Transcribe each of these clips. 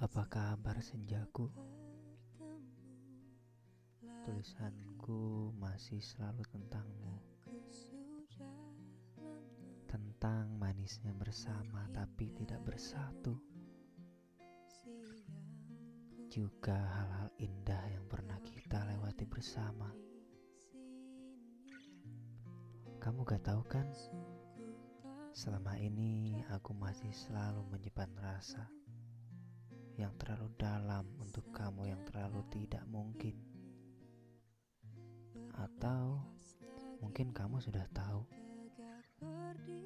Apa kabar senjaku? Tulisanku masih selalu tentangmu Tentang manisnya bersama tapi tidak bersatu Juga hal-hal indah yang pernah kita lewati bersama Kamu gak tahu kan? Selama ini aku masih selalu menyimpan rasa yang terlalu dalam untuk kamu yang terlalu tidak mungkin. Atau mungkin kamu sudah tahu,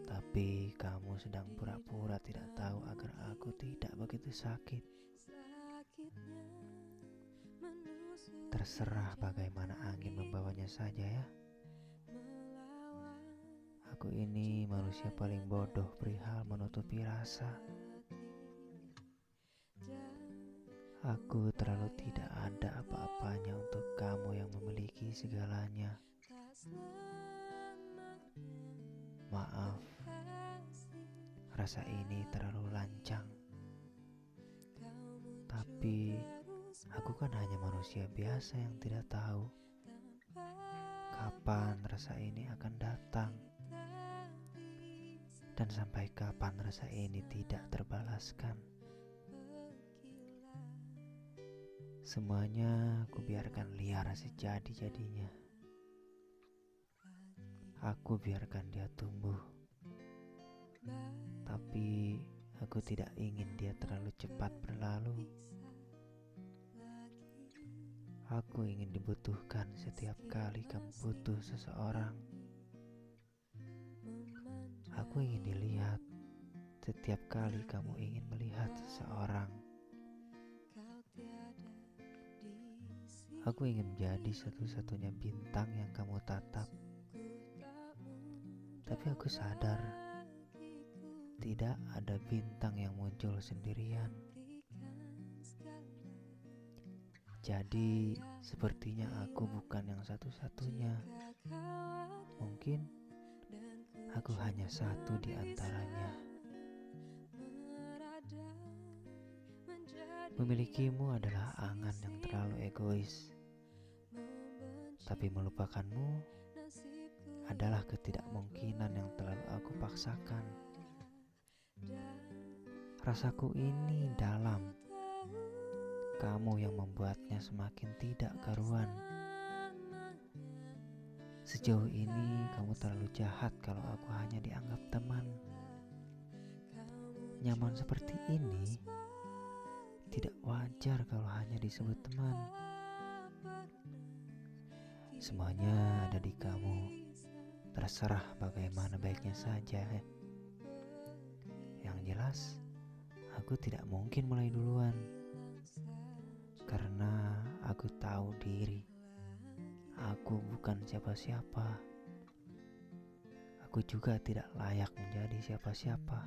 tapi kamu sedang pura-pura tidak tahu agar aku tidak begitu sakit. Terserah bagaimana angin membawanya saja ya. Aku ini manusia paling bodoh perihal menutupi rasa. Aku terlalu tidak ada apa-apanya untuk kamu yang memiliki segalanya. Maaf, rasa ini terlalu lancang. Tapi aku kan hanya manusia biasa yang tidak tahu kapan rasa ini akan datang. Dan sampai kapan rasa ini tidak terbalaskan. Semuanya aku biarkan liar sejadi-jadinya. Aku biarkan dia tumbuh. Tapi aku tidak ingin dia terlalu cepat berlalu. Aku ingin dibutuhkan setiap kali kamu butuh seseorang. Aku ingin dilihat setiap kali kamu ingin melihat seseorang. Aku ingin menjadi satu-satunya bintang yang kamu tatap. Tapi aku sadar tidak ada bintang yang muncul sendirian. Jadi, sepertinya aku bukan yang satu-satunya. Mungkin aku hanya satu di antaranya. Memilikimu adalah angan yang terlalu egois. Tapi melupakanmu adalah ketidakmungkinan yang terlalu aku paksakan. Rasaku ini dalam. Kamu yang membuatnya semakin tidak karuan. Sejauh ini kamu terlalu jahat kalau aku hanya dianggap teman. Nyaman seperti ini tidak wajar kalau hanya disebut teman. Semuanya ada di kamu. Terserah bagaimana baiknya saja. Yang jelas, aku tidak mungkin mulai duluan. Karena aku tahu diri. Aku bukan siapa-siapa. Aku juga tidak layak menjadi siapa-siapa.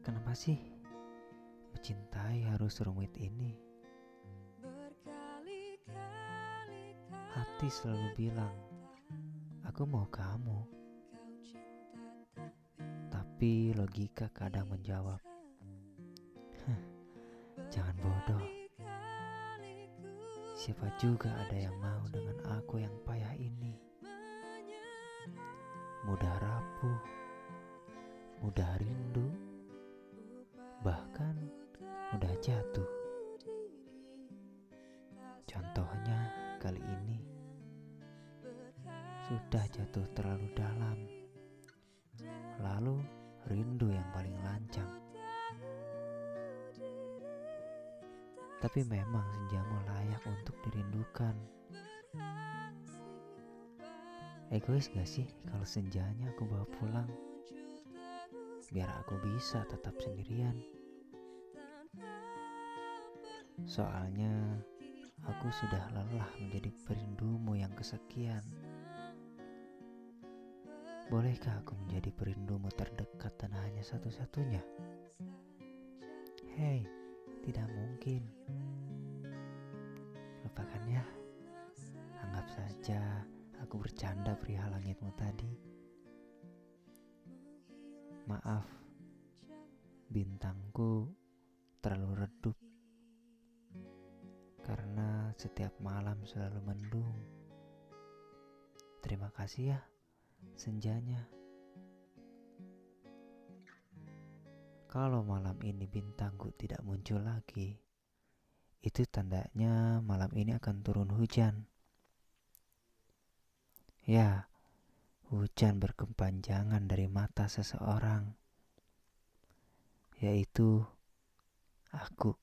Kenapa sih mencintai harus rumit ini? Hati selalu bilang, "Aku mau kamu." Tapi logika kadang menjawab, "Jangan bodoh. Siapa juga ada yang mau dengan aku yang payah ini? Mudah rapuh, mudah rindu, bahkan mudah jatuh." Contohnya kali ini sudah jatuh terlalu dalam, lalu rindu yang paling lancang. Tapi memang senjamu layak untuk dirindukan. Egois gak sih kalau senjanya aku bawa pulang? Biar aku bisa tetap sendirian. Soalnya aku sudah lelah menjadi perindumu yang kesekian. Bolehkah aku menjadi perindumu terdekat dan hanya satu-satunya? Hei, tidak mungkin. Lupakan ya. Anggap saja aku bercanda perihal langitmu tadi. Maaf, bintangku terlalu redup karena setiap malam selalu mendung. Terima kasih ya, senjanya. Kalau malam ini bintangku tidak muncul lagi, itu tandanya malam ini akan turun hujan. Ya, hujan berkepanjangan dari mata seseorang, yaitu aku.